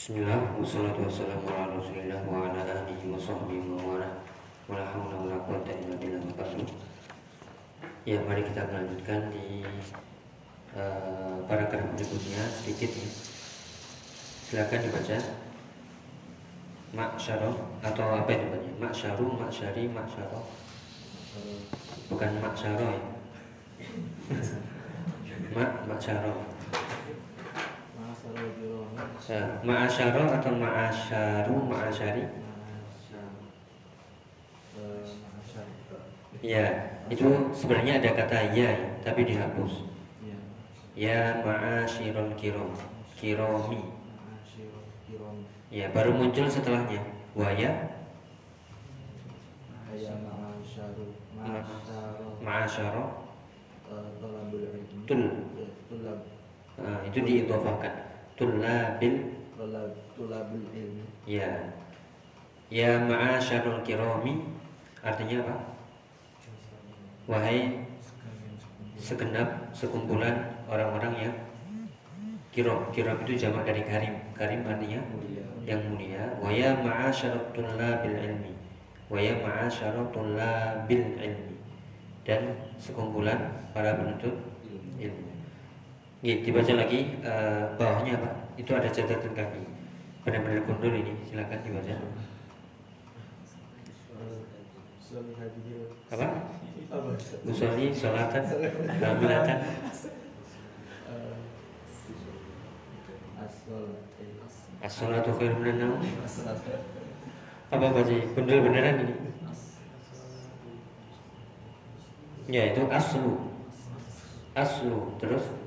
Bismillah, wassalatu wassalamu ala rasulillah wa ala alihi wa sahbihi wa wala wa la hawla wa la quwata illa billah wa ba'du. Ya, mari kita melanjutkan di uh, paragraf berikutnya sedikit ya. Silakan dibaca. Maksyaro atau apa itu namanya? Maksyaru, maksyari, maksyaro. Bukan maksyaro ya. Mak, maksyaro. Ma'asyaro atau ma'asyaru, ma'asyari? Ya, itu sebenarnya ada kata ya, tapi dihapus. Ya ma'asyiron kirom, kiromi. Ya, baru muncul setelahnya. Waya ma'asyaro tul. Nah, itu diidofahkan. Tulabil tulabul ilmi Ya. Ya ma'asyarul kirami. Artinya apa? Wahai segenap sekumpulan orang-orang yang kirom Kirom itu jamak dari karim. Karim artinya yang mulia. Waya ma'asyarul tulabil ilmi. Waya ma'asyarul tulabil ilmi. Dan sekumpulan para penuntut ilmu Gitu, dibaca lagi uh, bawahnya apa? Itu ada catatan kaki. Benar-benar gundul ini, silakan dibaca. Apa? Musolli, sholatan, kamilatan. Minan naum. Apa baca? Gundul beneran ini. Ya, itu aslu. Aslu, terus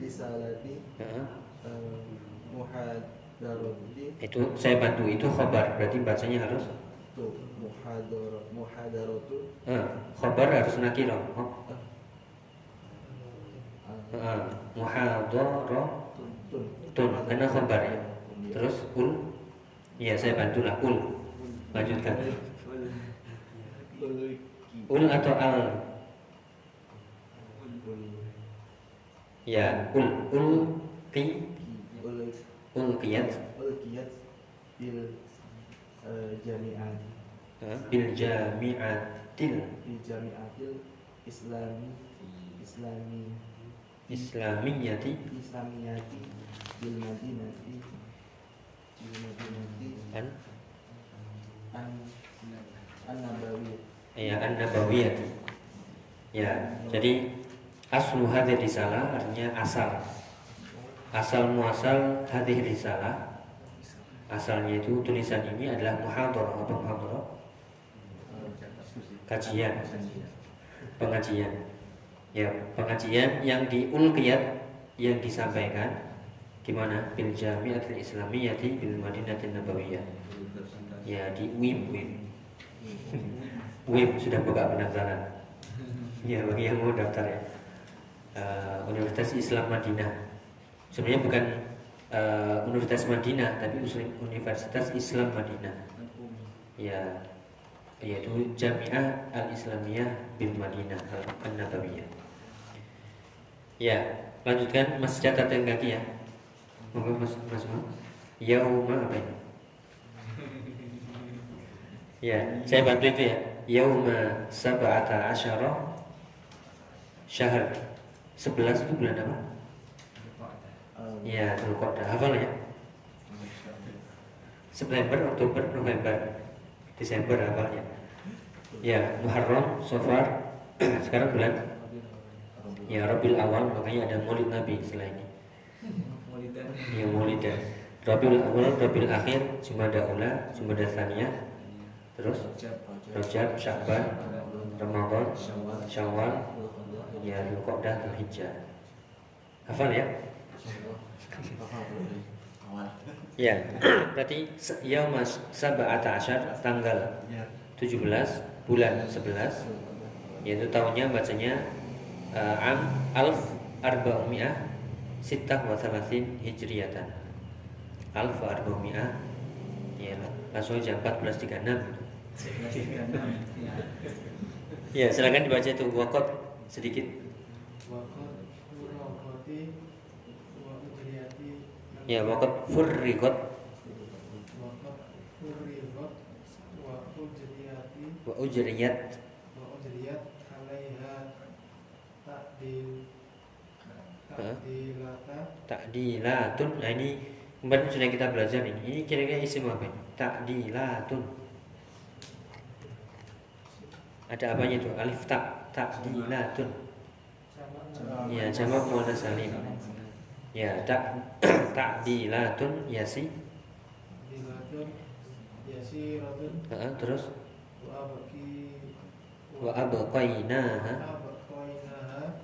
risalati muhadarati itu saya bantu itu khobar berarti bacanya harus? Tu muhadar muhadaratu eh, khobar harus nakiro oh. eh, tun karena khobar ya. Terus ul? Iya saya bantu lah ul lanjutkan. Ul atau al ya ul ul ki ul kiyat ulkiyat bil jami'at bil jami'atil di jami'atil islami islami. Islamiyati islamiyati bil madinati bil madinati an? An an nabawi. Ya an nabawiyati ya jadi aslu hadhihi risalah artinya asal. Asal muasal hadhihi risalah. Asalnya itu tulisan ini adalah muhadarah apa muhadarah kajian. Pengajian. Ya pengajian yang di ulqiyat yang disampaikan. Gimana? Bil jami'atil islamiyati bil madinatin nabawiyah. Ya di WIM WIM. WIM sudah buka pendaftaran. Ya bagi yang mau daftar ya uh, Universitas Islam Madinah. Sebenarnya bukan uh, Universitas Madinah tapi Universitas Islam Madinah. Ya yaitu Jamiah Al Islamiyah bil Madinah Al Nabawiyah ya lanjutkan mas catatan kaki ya. Monggo mas mas mas yauma apa ini? Ya saya bantu itu ya. Yauma sab'ata asyara syahr 11 itu bulan apa? Ya, Dzulqa'dah. Hafal ya? September, Oktober, November, Desember hafalnya. Ya, Muharram, Safar. Sekarang bulan ya Rabiul Awal, makanya ada Maulid Nabi setelah ini. Ya, Maulidan. Rabiul Awal, Rabiul Akhir, Jumada Ula, Jumada Tsaniyah. Terus? Rajab, Syakban, Ramadan, Syawal, ya Dzulqa'dah Dzulhijjah. Hafal ya? Ya, berarti yaum sab'ata asyar tanggal 17 bulan 11 yaitu tahunnya bacanya uh, am alf arba'umiyah sittah wa thalathin hijriyatan. Alf arba'umiyah langsung aja 1436 ya silakan dibaca itu wakot sedikit Ya, waqad furriqat wa ujriyat wa ujriyat alaiha ta'dilata ta'dilatun. Nah, ini kemarin sudah kita belajar ini. Ini kira-kira isim apa ini? Ta'dilatun. Ada apanya itu? Alif ta, ta'dilatun. Ya, jamak muannas salim. Ya, ta ta'dilatun ya si. dilatun yasiratun Heeh, terus wa abqainaha abqainaha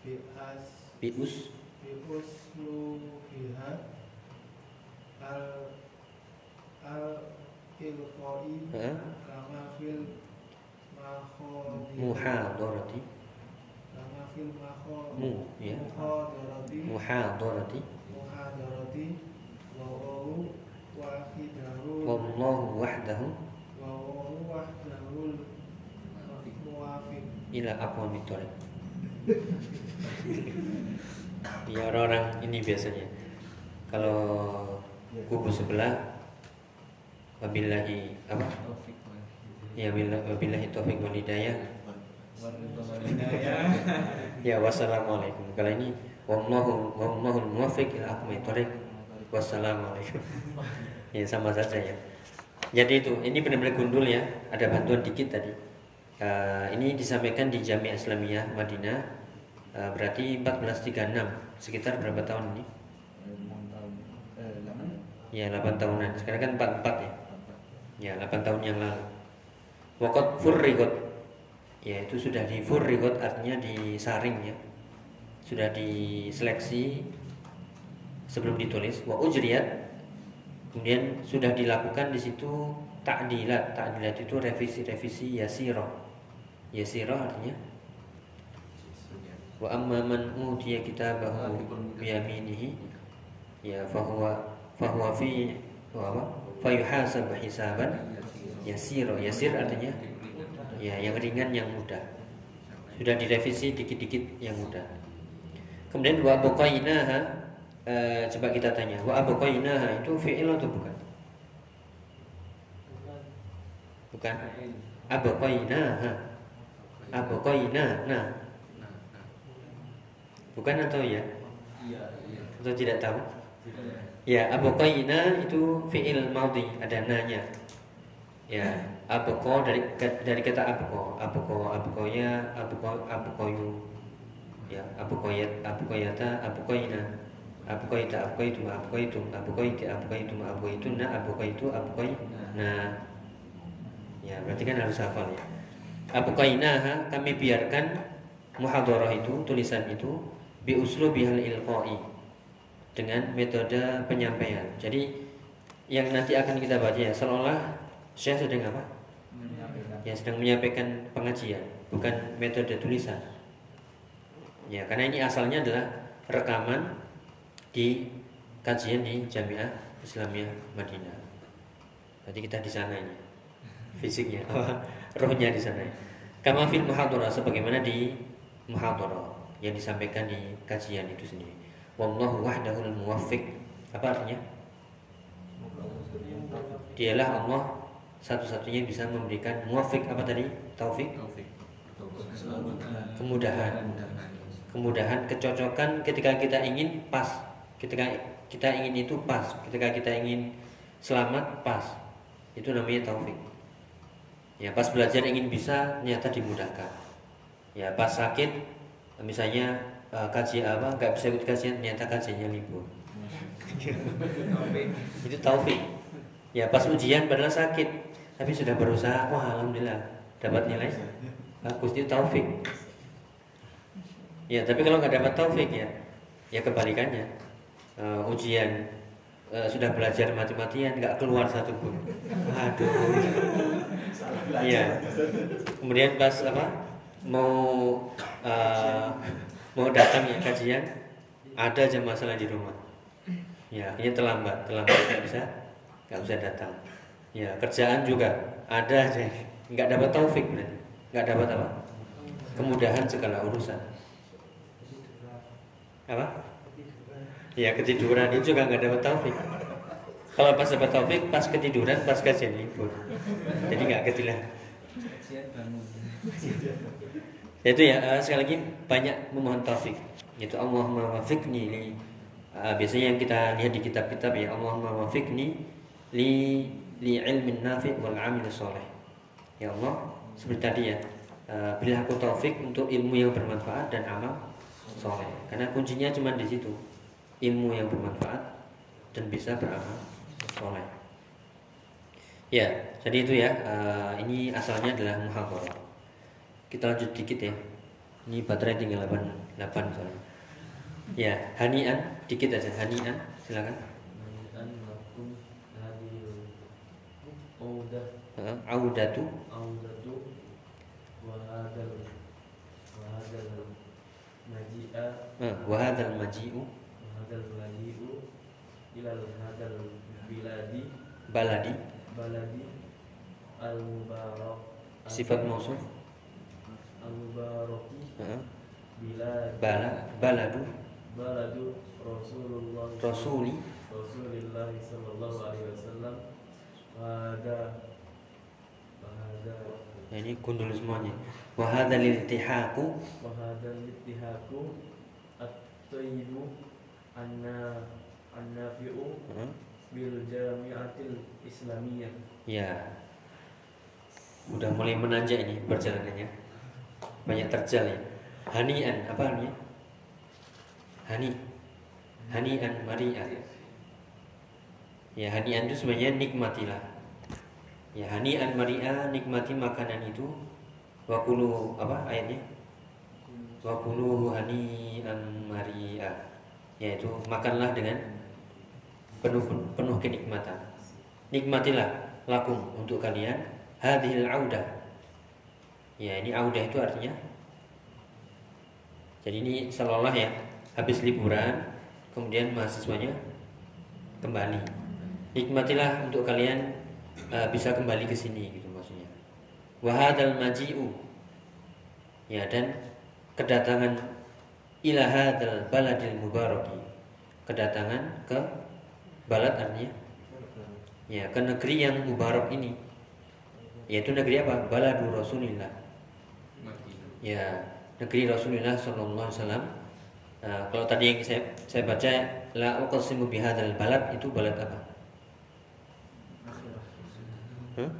bi as bi us bi usluhiha al al ilqai Heeh. kama fil muhadarati kama fil ya. Muhadarati. Muhadarati. Muhadarati wa wawu wahidahu. Wallahu wahdahu. Wa wawu wahdahul muwafiq ila aqwamit thoriq. Ya orang-orang ini biasanya. Kalau kubu sebelah wabillahi apa? Ya billah- wabillahi taufiq wal hidayah. Ya wassalamualaikum. Kalau ini wallahu wallahu muwaffiq ila aqwamit thoriq. Wassalamualaikum. Ya sama saja ya. Jadi itu, ini benar-benar gundul ya. Ada bantuan dikit tadi. Eh, ini disampaikan di Jamiah Islamiyah Madinah. Eh, berarti 1436. Sekitar berapa tahun ini? tahun eh Ya 8 tahunan. Sekarang kan 44 ya. Ya 8 tahun yang lalu. Wakot furrigot. Ya itu sudah di furrigot artinya disaring ya. Sudah diseleksi sebelum ditulis. Wa ujriyat. Kemudian sudah dilakukan di situ ta'dilat. Ta'dilat itu revisi-revisi yasiro. Yasiro artinya wa amma man utiya kitabahu biyaminihi ya fahuwa fahuwa fi wa apa? Fayuhasab hisaban yasiro yasir artinya ya yang ringan yang mudah. Sudah direvisi dikit-dikit yang mudah. Kemudian wa abqainaha eh, coba kita tanya wa abqainaha itu fi'il atau bukan? Bukan. Abqainaha abqaina nah bukan atau ya? Atau tidak tahu Ya, abqaina itu fi'il madhi, ada nanya. Ya, abqa dari dari kata abqa, abqa, abqaya, abqa, abqayu. Ya, abqayat, abqayata, abqaina. Abqaita, abqaitum, abqaitum, abqaiti, abqaitum, abqaituna, abqaitu, abqaina. Ya, berarti kan harus hafal ya. Abqainaha kami biarkan muhadarah itu, tulisan itu bi uslubihal ilqai dengan metode penyampaian. Jadi yang nanti akan kita baca ya seolah Syekh sedang apa? Ya sedang menyampaikan pengajian, bukan metode tulisan. Ya, karena ini asalnya adalah rekaman di kajian di Jamiah Islamiyah Madinah. Berarti kita di sana ini. Fisiknya, rohnya di sana. Kama fil muhadharah sebagaimana di muhadharah yang disampaikan di kajian itu sendiri. Wallahu wahdahul muwaffiq. Apa artinya? Dialah Allah satu-satunya bisa memberikan muwaffiq apa tadi? Taufik, kemudahan. Kemudahan, kecocokan ketika kita ingin pas. Ketika kita ingin itu pas, ketika kita ingin selamat pas. Itu namanya taufik. Ya, pas belajar ingin bisa ternyata dimudahkan. Ya, pas sakit misalnya uh, kaji apa nggak bisa ikut kajian ternyata kajiannya libur. Itu taufik. Ya pas ujian padahal sakit tapi sudah berusaha wah alhamdulillah dapat nilai bagus itu taufik. Ya tapi kalau nggak dapat taufik ya ya kebalikannya. Uh, ujian uh, sudah belajar mati-matian nggak keluar satu pun. Aduh. Iya. Kemudian pas apa mau uh, mau datang ya kajian ada aja masalah di rumah ya akhirnya terlambat terlambat nggak bisa nggak bisa datang ya kerjaan juga ada aja nggak dapat taufik berarti nggak dapat apa kemudahan segala urusan Apa? Ya ketiduran itu juga nggak dapat taufik. Kalau pas dapat taufik, pas ketiduran, pas kajian libur. Jadi nggak ketilah. Itu ya eh, sekali lagi banyak memohon taufik. Itu Allahumma wafiqni li eh, biasanya yang kita lihat di kitab-kitab ya Allahumma wafiqni li li ilmin nafi' wal amil soleh. Ya Allah, seperti tadi ya. eh, berilah aku taufik untuk ilmu yang bermanfaat dan amal soleh. Karena kuncinya cuma di situ. Ilmu yang bermanfaat dan bisa beramal soleh. Ya, jadi itu ya. eh, ini asalnya adalah muhadharah. Kita lanjut dikit ya. Ini baterai tinggal 8, 8 soalnya. Ya, hanian dikit aja hanian, silakan. Audatu. Audatu wa hadal wa hadal maji'a. Wa hadzal maji'u. Wa hadal maji'u ilal hadal biladi. Baladi. Baladi al mubarak sifat mausuf bala baladu. Baladu Rasulullah rasuli. Rasulullah sallallahu alaihi wasallam. Wa hada wa hada Ya, ini gundul semuanya. Wa hadzal iltihaqu wa hada ittihaku at-tayyibu anna annafi'u Heeh, bil jami'atil islamiyah. Ya. Udah mulai menanjak ini perjalanannya. Banyak terjal ya. Hanian apa artinya? Hani. Hanian maria. Ya, hanian itu sebenarnya nikmatilah. Ya, hanian maria nikmati makanan itu. Wa kulu apa ayatnya? Wa kulu hanian maria. Yaitu makanlah dengan penuh penuh kenikmatan. Nikmatilah lakum untuk kalian hadhil audah. Ya, ini audah itu artinya jadi ini seolah ya habis liburan kemudian mahasiswanya kembali. Nikmatilah untuk kalian uh, bisa kembali ke sini gitu maksudnya. Wahadal maji'u. Ya dan kedatangan ila hadzal baladil mubaraki. Kedatangan ke balad artinya ya ke negeri yang mubarak ini yaitu negeri apa? Baladu Rasulillah. Ya, negeri Rasulullah sallallahu alaihi wasallam. Nah, kalau tadi yang saya saya baca la uqsimu bihadzal balad itu balad apa? Huh?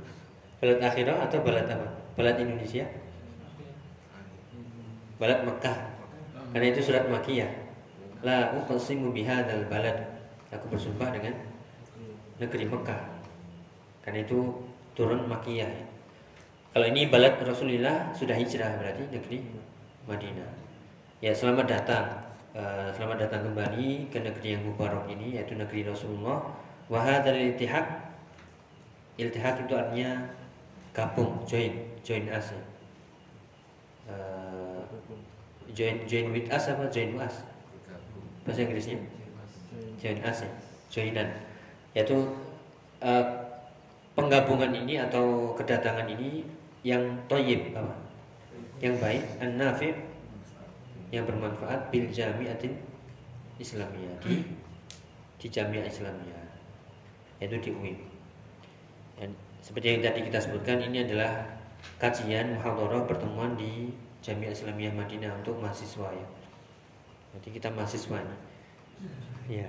Balad akhirah atau balad apa? Balad Indonesia? Balad Mekah. Karena itu surat Makiyah. La uqsimu bihadzal balad. Aku bersumpah dengan negeri Mekah. Karena itu turun Makiyah. Kalau ini balad Rasulullah sudah hijrah berarti negeri Madinah. Ya selamat datang, Eh, selamat datang kembali ke negeri yang mubarak ini yaitu negeri Rasulullah. Wahadal iltihaq, iltihaq itu artinya gabung, join, join us. Eh, join, join with us apa join us? Bahasa Inggrisnya? Join us ya, joinan. Yaitu eh, penggabungan ini atau kedatangan ini yang toyib apa? Yang baik, an-nafi' yang bermanfaat bil jami'atin Islamiyah di di jamiah Islamiyah yaitu di UIN. Dan seperti yang tadi kita sebutkan ini adalah kajian muhadharah pertemuan di Jamiah Islamiyah Madinah untuk mahasiswa ya. Jadi kita mahasiswa ini. Ya.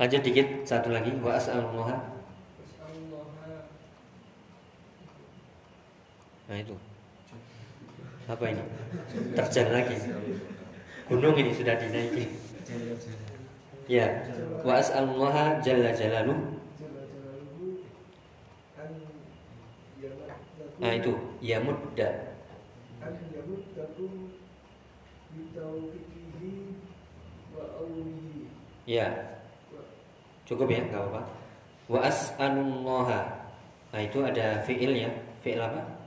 Lanjut dikit satu lagi wa as'alullah. Nah itu. Apa ini? Terjal lagi. Gunung ini sudah dinaiki. Ya. Wa as'alullah jalla jalaluh. Nah itu ya mudda. Ya. Cukup ya, nggak apa-apa. Wa as'alullah. Nah itu ada fiil ya. Fiil apa?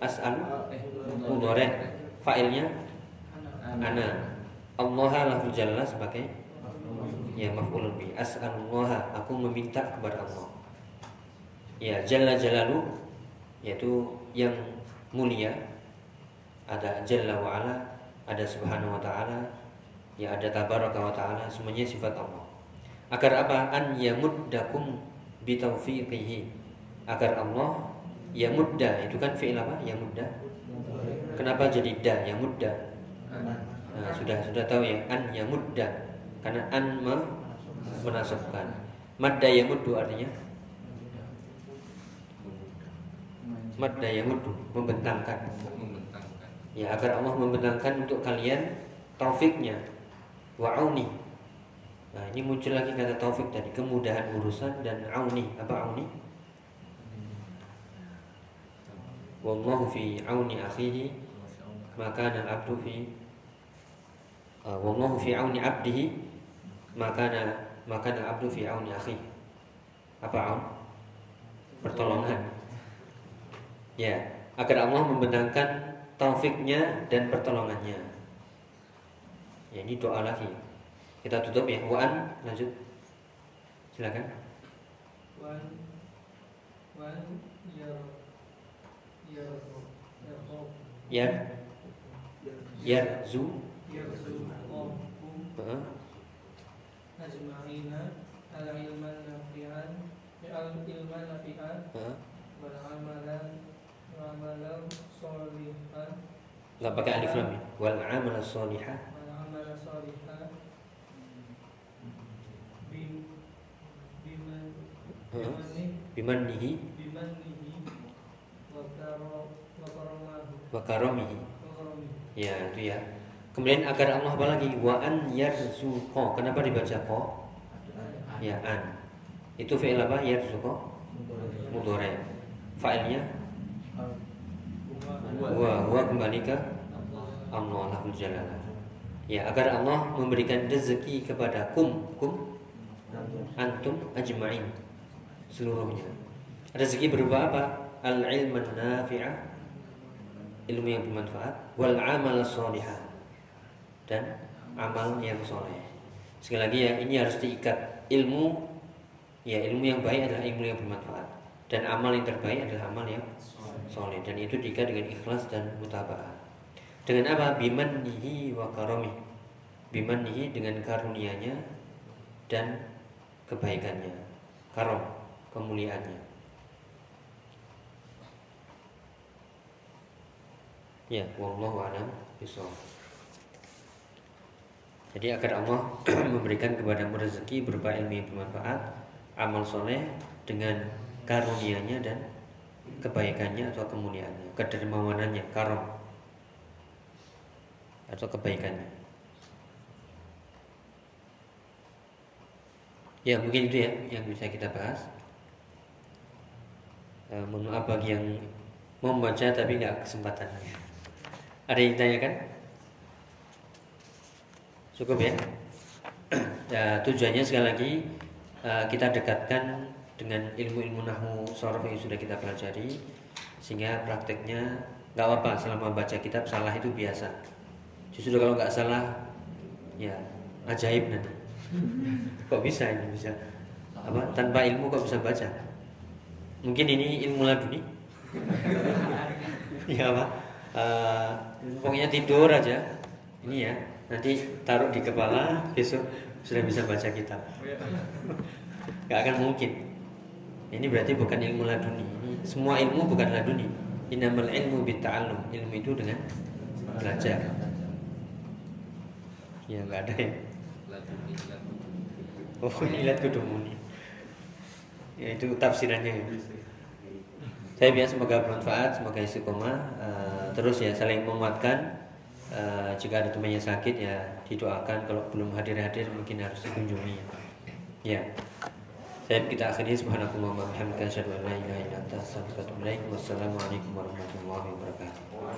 As'al mudhari. Fa'ilnya ana. Allah lafzul jalala sebagai ya maf'ulun bi. As'alullah, aku meminta kepada Allah. Ya, jalla jalalu yaitu yang mulia ada jalla wa ala, ada subhanahu wa ta'ala, Ya ada tabaraka wa taala semuanya sifat Allah. Agar apa? An yamuddakum bitaufiqihi. Agar Allah yamudda itu kan fi'il apa? Yamudda. Kenapa jadi da yamudda? Nah, sudah sudah tahu ya an yamudda karena an me- menasabkan. Madda yamuddu artinya madda yamuddu membentangkan. membentangkan Ya agar Allah membentangkan untuk kalian taufiknya wa auni. Nah ini muncul lagi kata taufik tadi kemudahan urusan dan auni apa auni? Wallahu fi auni akhihi maka al-abdu fi uh, wallahu fi auni abdihi maka maka al-abdu fi auni akhihi. Apa aun? Pertolongan. Ya, agar Allah membentangkan taufiknya dan pertolongannya. Ya, ini doa lagi. Kita tutup ya. Waan, lanjut. Silakan. wan wan yar Ya, ya zu. yarzuqakum Heeh. ajma'ina al ilman nafi'an pakai alif lam. Wal amal sholihah. wal amalan sholihan bim biman karamihi Ya, itu ya. Kemudian agar Allah apa lagi? Wa an yarzuqa. Kenapa dibaca ko? Ya, an. Itu fi'il apa? Yarzuqa. Mudhari. Fa'ilnya wa wa kembali ke Allah lahul jalalah. Ya, agar Allah memberikan rezeki kepada kum kum antum ajma'in seluruhnya. Rezeki berupa apa? Al ilman nafi'ah ilmu yang bermanfaat wal amal solihah dan amal yang soleh. Sekali lagi ya, ini harus diikat ilmu ya ilmu yang baik adalah ilmu yang bermanfaat dan amal yang terbaik adalah amal yang soleh dan itu diikat dengan ikhlas dan mutaba'ah. Dengan apa? Bimannihi wa karomih. Bimannihi dengan karunianya dan kebaikannya. Karom, kemuliaannya. Ya, wallahu a'lam bishawab. Jadi agar Allah memberikan kepada rezeki berupa ilmu yang bermanfaat, amal soleh dengan karunia-Nya dan kebaikannya atau kemuliaannya, kedermawanannya, karom atau kebaikannya. Ya mungkin itu ya yang bisa kita bahas. Eh, mohon maaf bagi yang membaca tapi nggak kesempatan. Ada yang ditanyakan? Cukup ya. ya tujuannya sekali lagi eh, kita dekatkan dengan ilmu-ilmu nahu sorof yang sudah kita pelajari sehingga prakteknya nggak apa-apa selama baca kitab salah itu biasa. Justru kalau nggak salah ya ajaib nanti. Kok bisa ini bisa apa tanpa ilmu kok bisa baca? Mungkin ini ilmu laduni. ya apa? Eh, pokoknya tidur aja. Ini ya. Nanti taruh di kepala besok sudah bisa baca kitab. Gak akan mungkin. Ini berarti bukan ilmu laduni. Ini semua ilmu bukan laduni. Inamal ilmu bitta'allum. Ilmu itu dengan belajar. Ya nggak ada ya. Oh ini lihat kudumuni Ya itu tafsirannya ya Saya biasa semoga bermanfaat Semoga istiqomah Eh, Terus ya saling menguatkan Eh, Jika ada temannya sakit ya didoakan Kalau belum hadir-hadir mungkin harus dikunjungi Ya saya kita akhiri subhanallahi wa bihamdihi asyhadu an la ilaha illa anta astaghfiruka wa atubu ilaik. Wassalamualaikum warahmatullahi wabarakatuh.